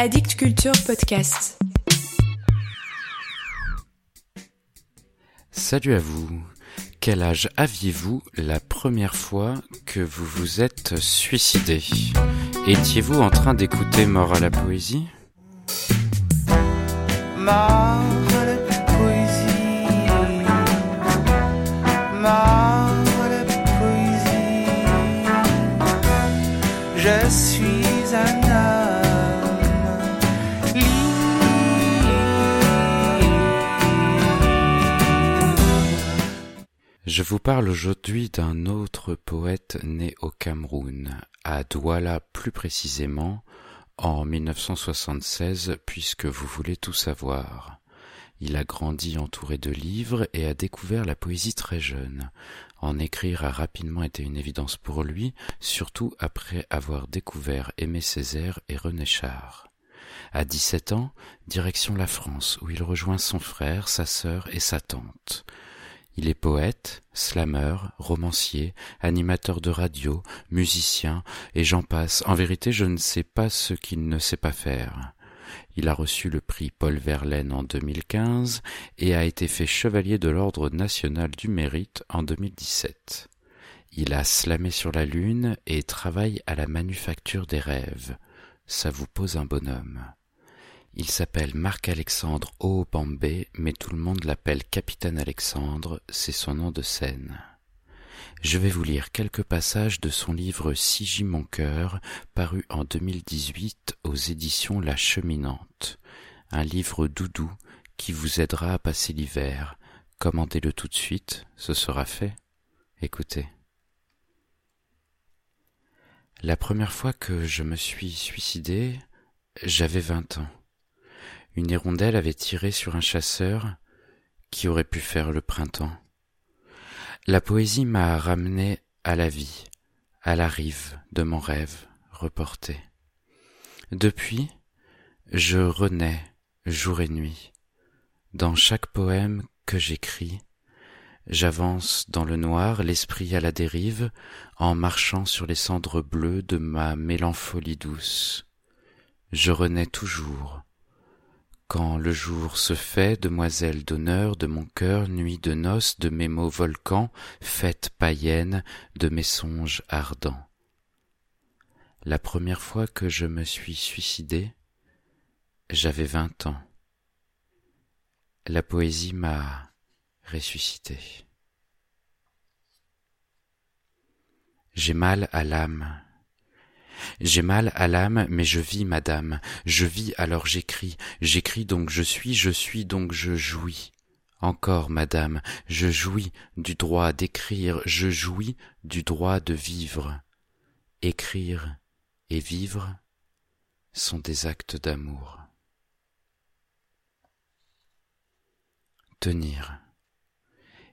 Addict Culture Podcast. Salut à vous. Quel âge aviez-vous la première fois que vous vous êtes suicidé? Étiez-vous en train d'écouter Mort à la poésie? Mort à la poésie. Mort à la poésie. Je suis un homme Je vous parle aujourd'hui d'un autre poète né au Cameroun, à Douala plus précisément, en 1976, puisque vous voulez tout savoir. Il a grandi entouré de livres et a découvert la poésie très jeune. En écrire a rapidement été une évidence pour lui, surtout après avoir découvert Aimé Césaire et René Char. À 17 ans, direction la France, où il rejoint son frère, sa sœur et sa tante. Il est poète, slameur, romancier, animateur de radio, musicien, et j'en passe. En vérité, je ne sais pas ce qu'il ne sait pas faire. Il a reçu le prix Paul Verlaine en 2015 et a été fait chevalier de l'Ordre national du mérite en 2017. Il a slamé sur la lune et travaille à la manufacture des rêves. Ça vous pose un bonhomme. Il s'appelle Marc-Alexandre Oopambé, mais tout le monde l'appelle Capitaine Alexandre, c'est son nom de scène. Je vais vous lire quelques passages de son livre Sigis mon cœur, paru en 2018 aux éditions La Cheminante. Un livre doudou qui vous aidera à passer l'hiver. Commandez-le tout de suite, ce sera fait. Écoutez. La première fois que je me suis suicidé, j'avais vingt ans. Une hirondelle avait tiré sur un chasseur qui aurait pu faire le printemps. La poésie m'a ramené à la vie, à la rive de mon rêve reporté. Depuis, je renais jour et nuit. Dans chaque poème que j'écris, j'avance dans le noir, l'esprit à la dérive, en marchant sur les cendres bleues de ma mélancolie douce. Je renais toujours, quand le jour se fait, demoiselle d'honneur de mon cœur, nuit de noces, de mes mots volcans, fête païenne de mes songes ardents. La première fois que je me suis suicidé, j'avais vingt ans. La poésie m'a ressuscité. J'ai mal à l'âme, j'ai mal à l'âme, mais je vis, madame, je vis, alors j'écris, j'écris donc je suis, je suis donc je jouis. Encore, madame, je jouis du droit d'écrire, je jouis du droit de vivre. Écrire et vivre sont des actes d'amour. Tenir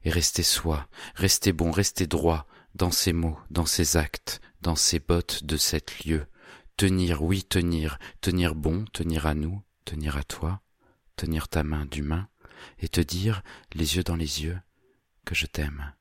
et rester soi, rester bon, rester droit dans ses mots, dans ses actes, dans ses bottes de sept lieux, tenir, oui, tenir, tenir bon, tenir à nous, tenir à toi, tenir ta main d'humain, et te dire, les yeux dans les yeux, que je t'aime,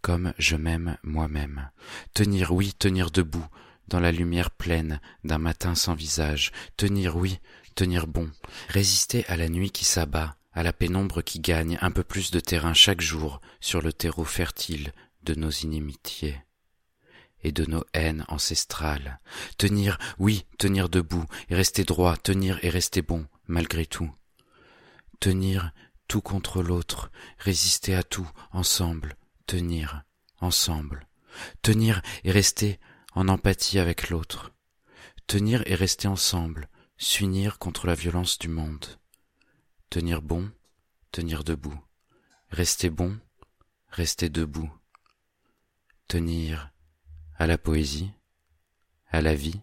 comme je m'aime moi-même. Tenir, oui, tenir debout, dans la lumière pleine d'un matin sans visage. Tenir, oui, tenir bon, résister à la nuit qui s'abat, à la pénombre qui gagne un peu plus de terrain chaque jour sur le terreau fertile de nos inimitiés et de nos haines ancestrales. Tenir, oui, tenir debout, et rester droit, tenir et rester bon, malgré tout. Tenir tout contre l'autre, résister à tout, ensemble, tenir, ensemble. Tenir et rester en empathie avec l'autre. Tenir et rester ensemble, s'unir contre la violence du monde. Tenir bon, tenir debout. Rester bon, rester debout. Tenir à la poésie, à la vie,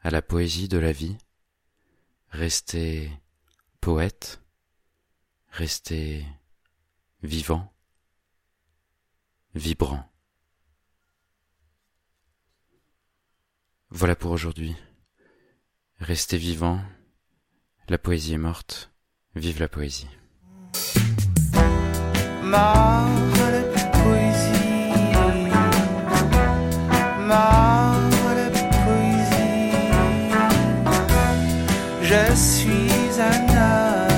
à la poésie de la vie, rester poète, rester vivant, vibrant. Voilà pour aujourd'hui. Restez vivant, la poésie est morte, vive la poésie. and I.